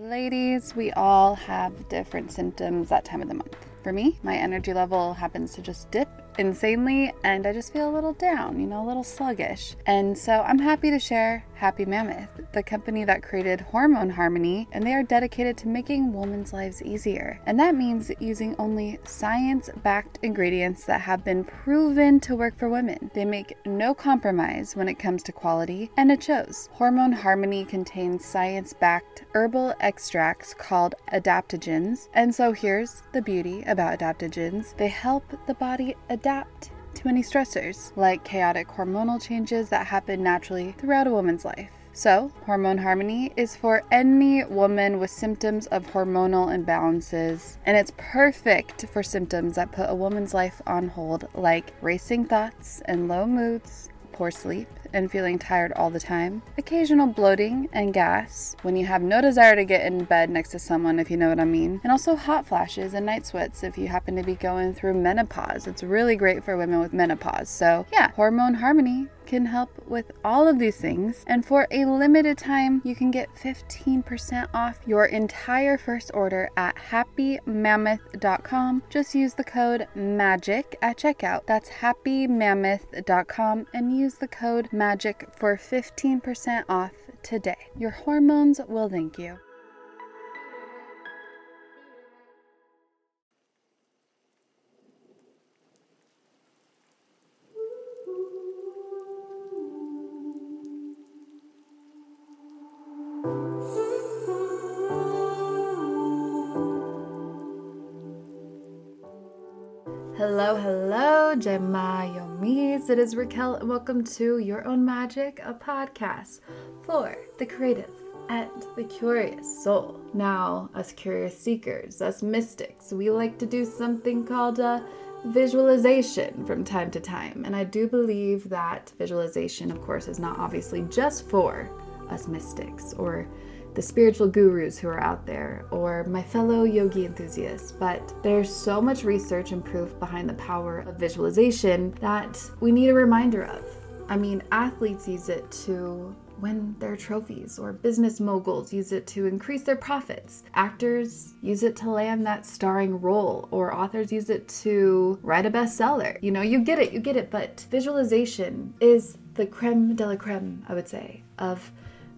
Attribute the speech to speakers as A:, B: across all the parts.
A: Ladies, we all have different symptoms that time of the month. For me, my energy level happens to just dip insanely and I just feel a little down, you know, a little sluggish. And so I'm happy to share Happy Mammoth, the company that created Hormone Harmony, and they are dedicated to making women's lives easier. And that means using only science backed ingredients that have been proven to work for women. They make no compromise when it comes to quality, and it shows. Hormone Harmony contains science backed herbal extracts called adaptogens. And so here's the beauty about adaptogens they help the body adapt to any stressors, like chaotic hormonal changes that happen naturally throughout a woman's life. So, Hormone Harmony is for any woman with symptoms of hormonal imbalances, and it's perfect for symptoms that put a woman's life on hold, like racing thoughts and low moods, poor sleep, and feeling tired all the time, occasional bloating and gas when you have no desire to get in bed next to someone, if you know what I mean, and also hot flashes and night sweats if you happen to be going through menopause. It's really great for women with menopause. So, yeah, hormone harmony can help with all of these things. And for a limited time, you can get 15% off your entire first order at happymammoth.com. Just use the code MAGIC at checkout. That's happymammoth.com and use the code MAGIC for 15% off today. Your hormones will thank you. Hello, Jemayomis. It is Raquelle, and welcome to Your Own Magic, a podcast for the creative and the curious soul. Now, us curious seekers, us mystics, we like to do something called a visualization from time to time. And I do believe that visualization, of course, is not obviously just for us mystics or the spiritual gurus who are out there, or my fellow yogi enthusiasts, but there's so much research and proof behind the power of visualization that we need a reminder of. I mean, athletes use it to win their trophies, or business moguls use it to increase their profits. Actors use it to land that starring role, or authors use it to write a bestseller. You know, you get it, you get it, but visualization is the creme de la creme, I would say, of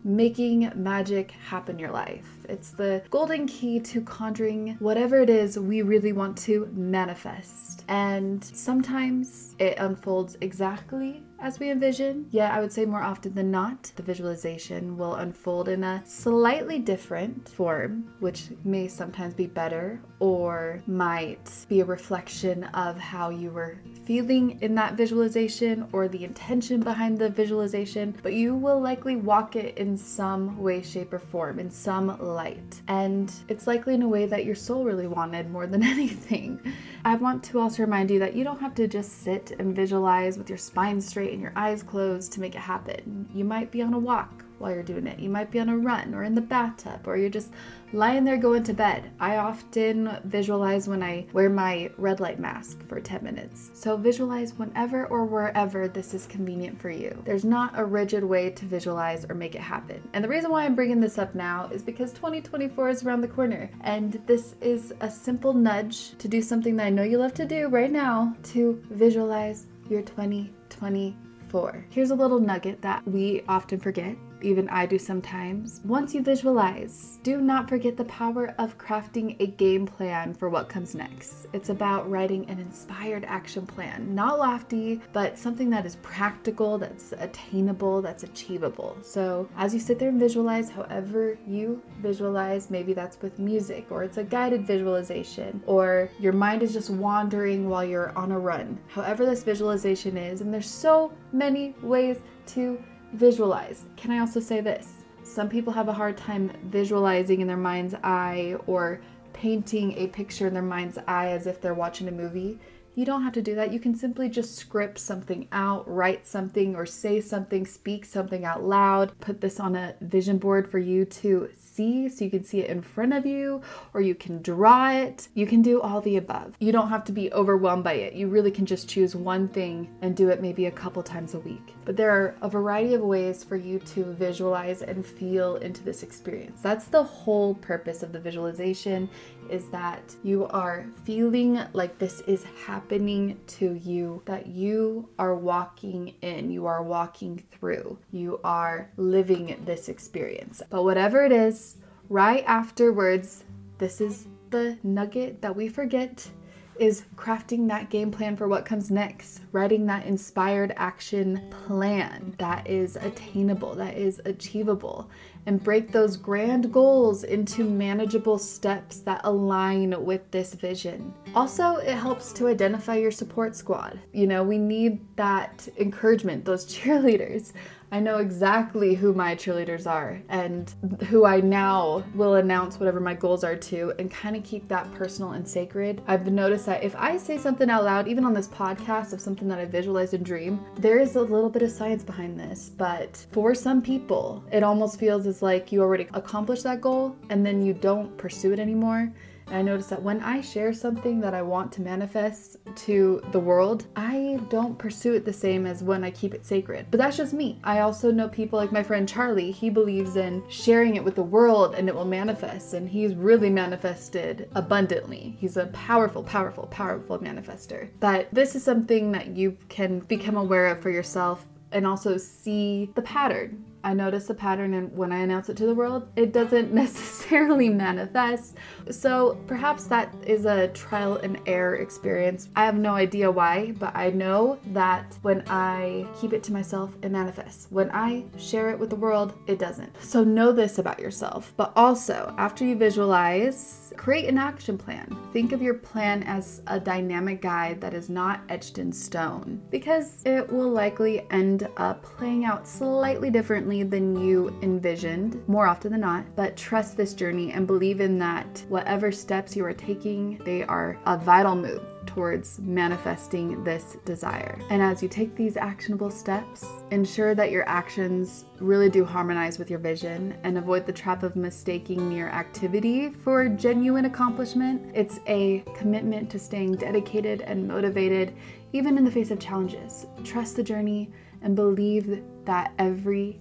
A: making magic happen in your life. It's the golden key to conjuring whatever it is we really want to manifest. And sometimes it unfolds exactly as we envision. Yet, I would say more often than not, the visualization will unfold in a slightly different form, which may sometimes be better or might be a reflection of how you were feeling in that visualization or the intention behind the visualization, but you will likely walk it in some way, shape, or form, in some light. And it's likely in a way that your soul really wanted more than anything. I want to also remind you that you don't have to just sit and visualize with your spine straight and your eyes closed to make it happen. You might be on a walk while you're doing it. You might be on a run or in the bathtub or you're just lying there going to bed. I often visualize when I wear my red light mask for 10 minutes. So visualize whenever or wherever this is convenient for you. There's not a rigid way to visualize or make it happen. And the reason why I'm bringing this up now is because 2024 is around the corner and this is a simple nudge to do something that I know you love to do right now to visualize your 2024. Here's a little nugget that we often forget even I do sometimes. Once you visualize, do not forget the power of crafting a game plan for what comes next. It's about writing an inspired action plan, not lofty, but something that is practical, that's attainable, that's achievable. So, as you sit there and visualize, however you visualize, maybe that's with music or it's a guided visualization or your mind is just wandering while you're on a run. However, this visualization is, and there's so many ways to visualize. Can I also say this? Some people have a hard time visualizing in their mind's eye or painting a picture in their mind's eye as if they're watching a movie. You don't have to do that. You can simply just script something out, write something, or say something, speak something out loud, put this on a vision board for you to see so you can see it in front of you, or you can draw it. You can do all the above. You don't have to be overwhelmed by it. You really can just choose one thing and do it maybe a couple times a week. But there are a variety of ways for you to visualize and feel into this experience. That's the whole purpose of the visualization is that you are feeling like this is happening to you, that you are walking in, you are walking through, you are living this experience. But whatever it is, right afterwards, this is the nugget that we forget is crafting that game plan for what comes next, writing that inspired action plan that is attainable, that is achievable, and break those grand goals into manageable steps that align with this vision. Also, it helps to identify your support squad. You know, we need that encouragement, those cheerleaders. I know exactly who my cheerleaders are and who I now will announce whatever my goals are to and kind of keep that personal and sacred. I've noticed that if I say something out loud, even on this podcast of something that I visualized and dream, there is a little bit of science behind this. But for some people, it almost feels as like you already accomplished that goal and then you don't pursue it anymore. And I notice that when I share something that I want to manifest to the world, I don't pursue it the same as when I keep it sacred. But that's just me. I also know people like my friend Charlie, he believes in sharing it with the world and it will manifest. And he's really manifested abundantly. He's a powerful, powerful, powerful manifester. But this is something that you can become aware of for yourself and also see the pattern I notice a pattern and when I announce it to the world, it doesn't necessarily manifest. So perhaps that is a trial and error experience. I have no idea why, but I know that when I keep it to myself, it manifests. When I share it with the world, it doesn't. So know this about yourself. But also, after you visualize, create an action plan. Think of your plan as a dynamic guide that is not etched in stone because it will likely end up playing out slightly differently differently than you envisioned, more often than not, but trust this journey and believe in that whatever steps you are taking, they are a vital move towards manifesting this desire. And as you take these actionable steps, ensure that your actions really do harmonize with your vision and avoid the trap of mistaking mere activity for genuine accomplishment. It's a commitment to staying dedicated and motivated, even in the face of challenges. Trust the journey and believe that every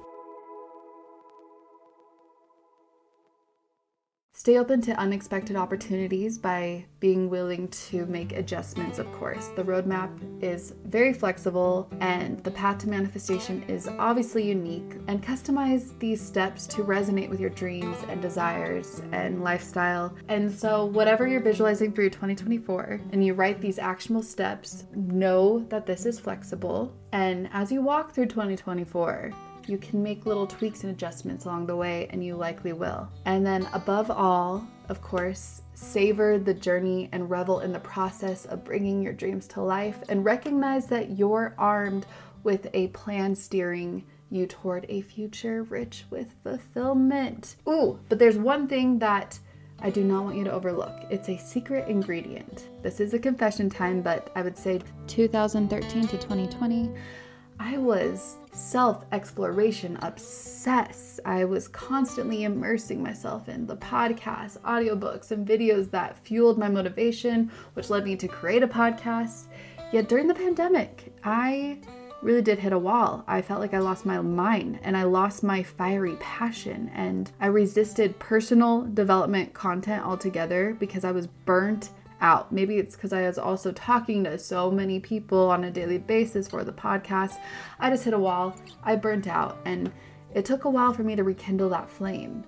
A: Stay open to unexpected opportunities by being willing to make adjustments, of course. The roadmap is very flexible and the path to manifestation is obviously unique. And customize these steps to resonate with your dreams and desires and lifestyle. And so, whatever you're visualizing for your 2024, and you write these actionable steps, know that this is flexible. And as you walk through 2024, you can make little tweaks and adjustments along the way, and you likely will. And then, above all, of course, savor the journey and revel in the process of bringing your dreams to life and recognize that you're armed with a plan steering you toward a future rich with fulfillment. Ooh, but there's one thing that I do not want you to overlook. It's a secret ingredient. This is a confession time, but I would say 2013 to 2020 I was self exploration obsessed. I was constantly immersing myself in the podcasts, audiobooks, and videos that fueled my motivation, which led me to create a podcast. Yet during the pandemic, I really did hit a wall. I felt like I lost my mind and I lost my fiery passion and I resisted personal development content altogether because I was burnt out. Maybe it's because I was also talking to so many people on a daily basis for the podcast. I just hit a wall. I burnt out, and it took a while for me to rekindle that flame.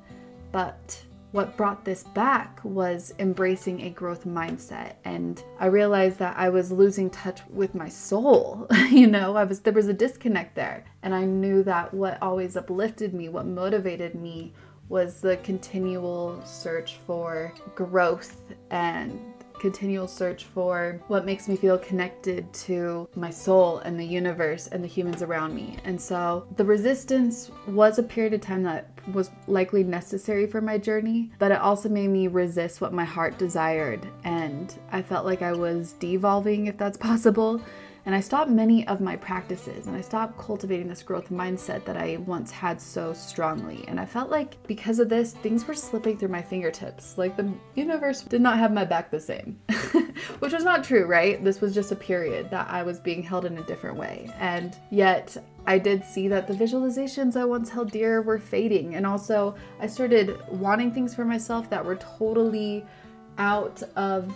A: But what brought this back was embracing a growth mindset and i realized that i was losing touch with my soul you know i was there was a disconnect there and i knew that what always uplifted me what motivated me was the continual search for growth and continual search for what makes me feel connected to my soul and the universe and the humans around me. And so the resistance was a period of time that was likely necessary for my journey, but it also made me resist what my heart desired. And I felt like I was devolving, if that's possible. And I stopped many of my practices and I stopped cultivating this growth mindset that I once had so strongly. And I felt like because of this, things were slipping through my fingertips. Like the universe did not have my back the same, which was not true, right? This was just a period that I was being held in a different way. And yet, I did see that the visualizations I once held dear were fading. And also, I started wanting things for myself that were totally out of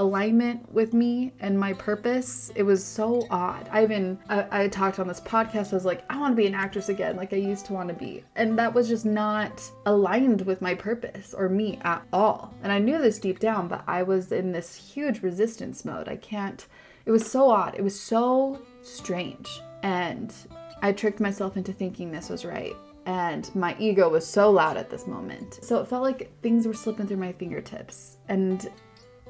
A: alignment with me and my purpose. It was so odd. I even I, I talked on this podcast. I was like, I want to be an actress again, like I used to want to be, and that was just not aligned with my purpose or me at all. And I knew this deep down, but I was in this huge resistance mode. I can't. It was so odd. It was so strange, and I tricked myself into thinking this was right and my ego was so loud at this moment. So it felt like things were slipping through my fingertips. And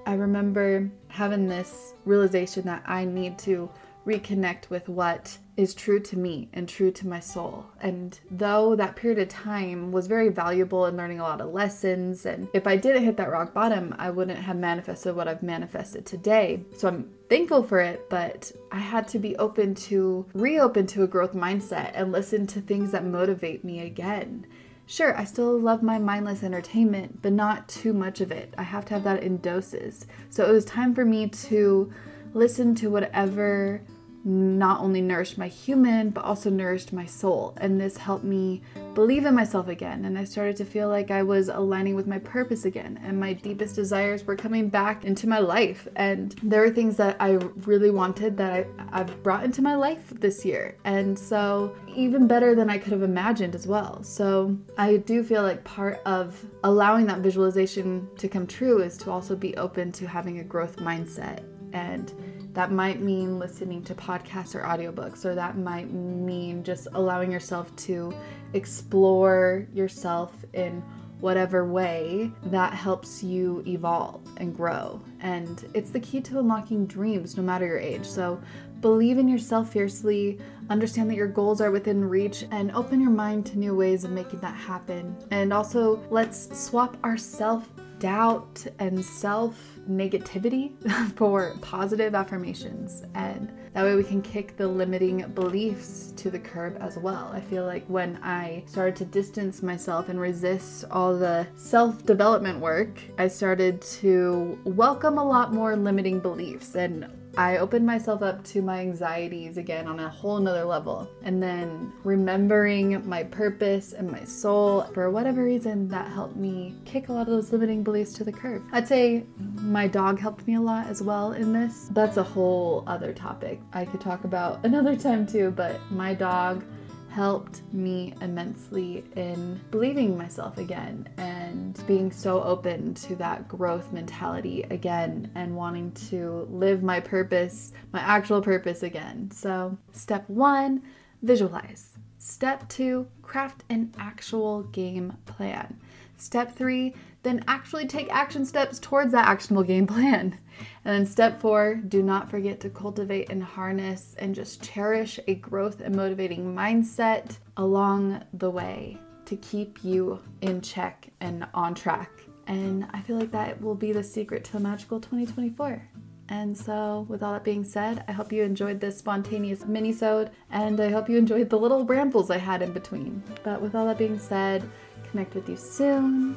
A: I remember having this realization that I need to reconnect with what is true to me and true to my soul. And though that period of time was very valuable in learning a lot of lessons, and if I didn't hit that rock bottom, I wouldn't have manifested what I've manifested today. So I'm thankful for it, but I had to be open to reopen to a growth mindset and listen to things that motivate me again. Sure, I still love my mindless entertainment, but not too much of it. I have to have that in doses. So it was time for me to listen to whatever not only nourished my human, but also nourished my soul. And this helped me believe in myself again. And I started to feel like I was aligning with my purpose again. And my deepest desires were coming back into my life. And there were things that I really wanted that I, I've brought into my life this year. And so, even better than I could have imagined as well. So, I do feel like part of allowing that visualization to come true is to also be open to having a growth mindset and that might mean listening to podcasts or audiobooks, or that might mean just allowing yourself to explore yourself in whatever way that helps you evolve and grow. And it's the key to unlocking dreams no matter your age. So believe in yourself fiercely, understand that your goals are within reach, and open your mind to new ways of making that happen. And also, let's swap our self doubt and self negativity for positive affirmations. And that way we can kick the limiting beliefs to the curb as well. I feel like when I started to distance myself and resist all the self development work, I started to welcome a lot more limiting beliefs and I opened myself up to my anxieties again on a whole nother level. And then remembering my purpose and my soul, for whatever reason, that helped me kick a lot of those limiting beliefs to the curb. I'd say my dog helped me a lot as well in this. That's a whole other topic I could talk about another time too, but my dog helped me immensely in believing myself again and being so open to that growth mentality again and wanting to live my purpose, my actual purpose again. So, step one, visualize. Step two, craft an actual game plan. Step three, then actually take action steps towards that actionable game plan. And then step four, do not forget to cultivate and harness and just cherish a growth and motivating mindset along the way to keep you in check and on track. And I feel like that will be the secret to a magical 2024. And so, with all that being said, I hope you enjoyed this spontaneous mini-sode, and I hope you enjoyed the little rambles I had in between. But with all that being said, connect with you soon.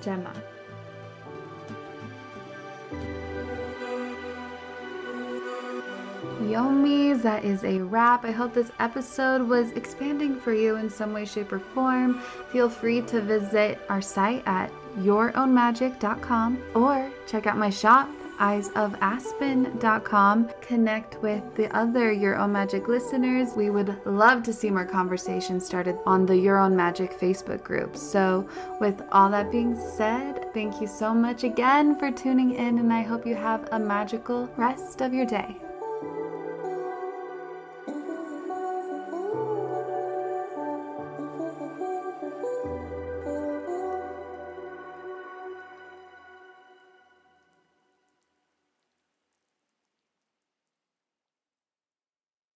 A: Gemma. Yomis, that is a wrap. I hope this episode was expanding for you in some way, shape, or form. Feel free to visit our site at yourownmagic.com or check out my shop eyesofaspen.com. Connect with the other Your Own Magic listeners. We would love to see more conversations started on the Your Own Magic Facebook group. So, with all that being said, thank you so much again for tuning in, and I hope you have a magical rest of your day.